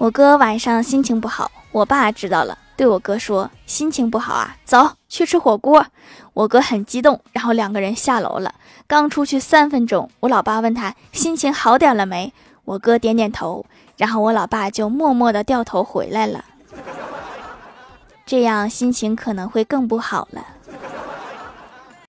我哥晚上心情不好我爸知道了对我哥说心情不好啊走去吃火锅。我哥很激动然后两个人下楼了。刚出去三分钟我老爸问他心情好点了没？我哥点点头然后我老爸就默默的掉头回来了。这样心情可能会更不好了。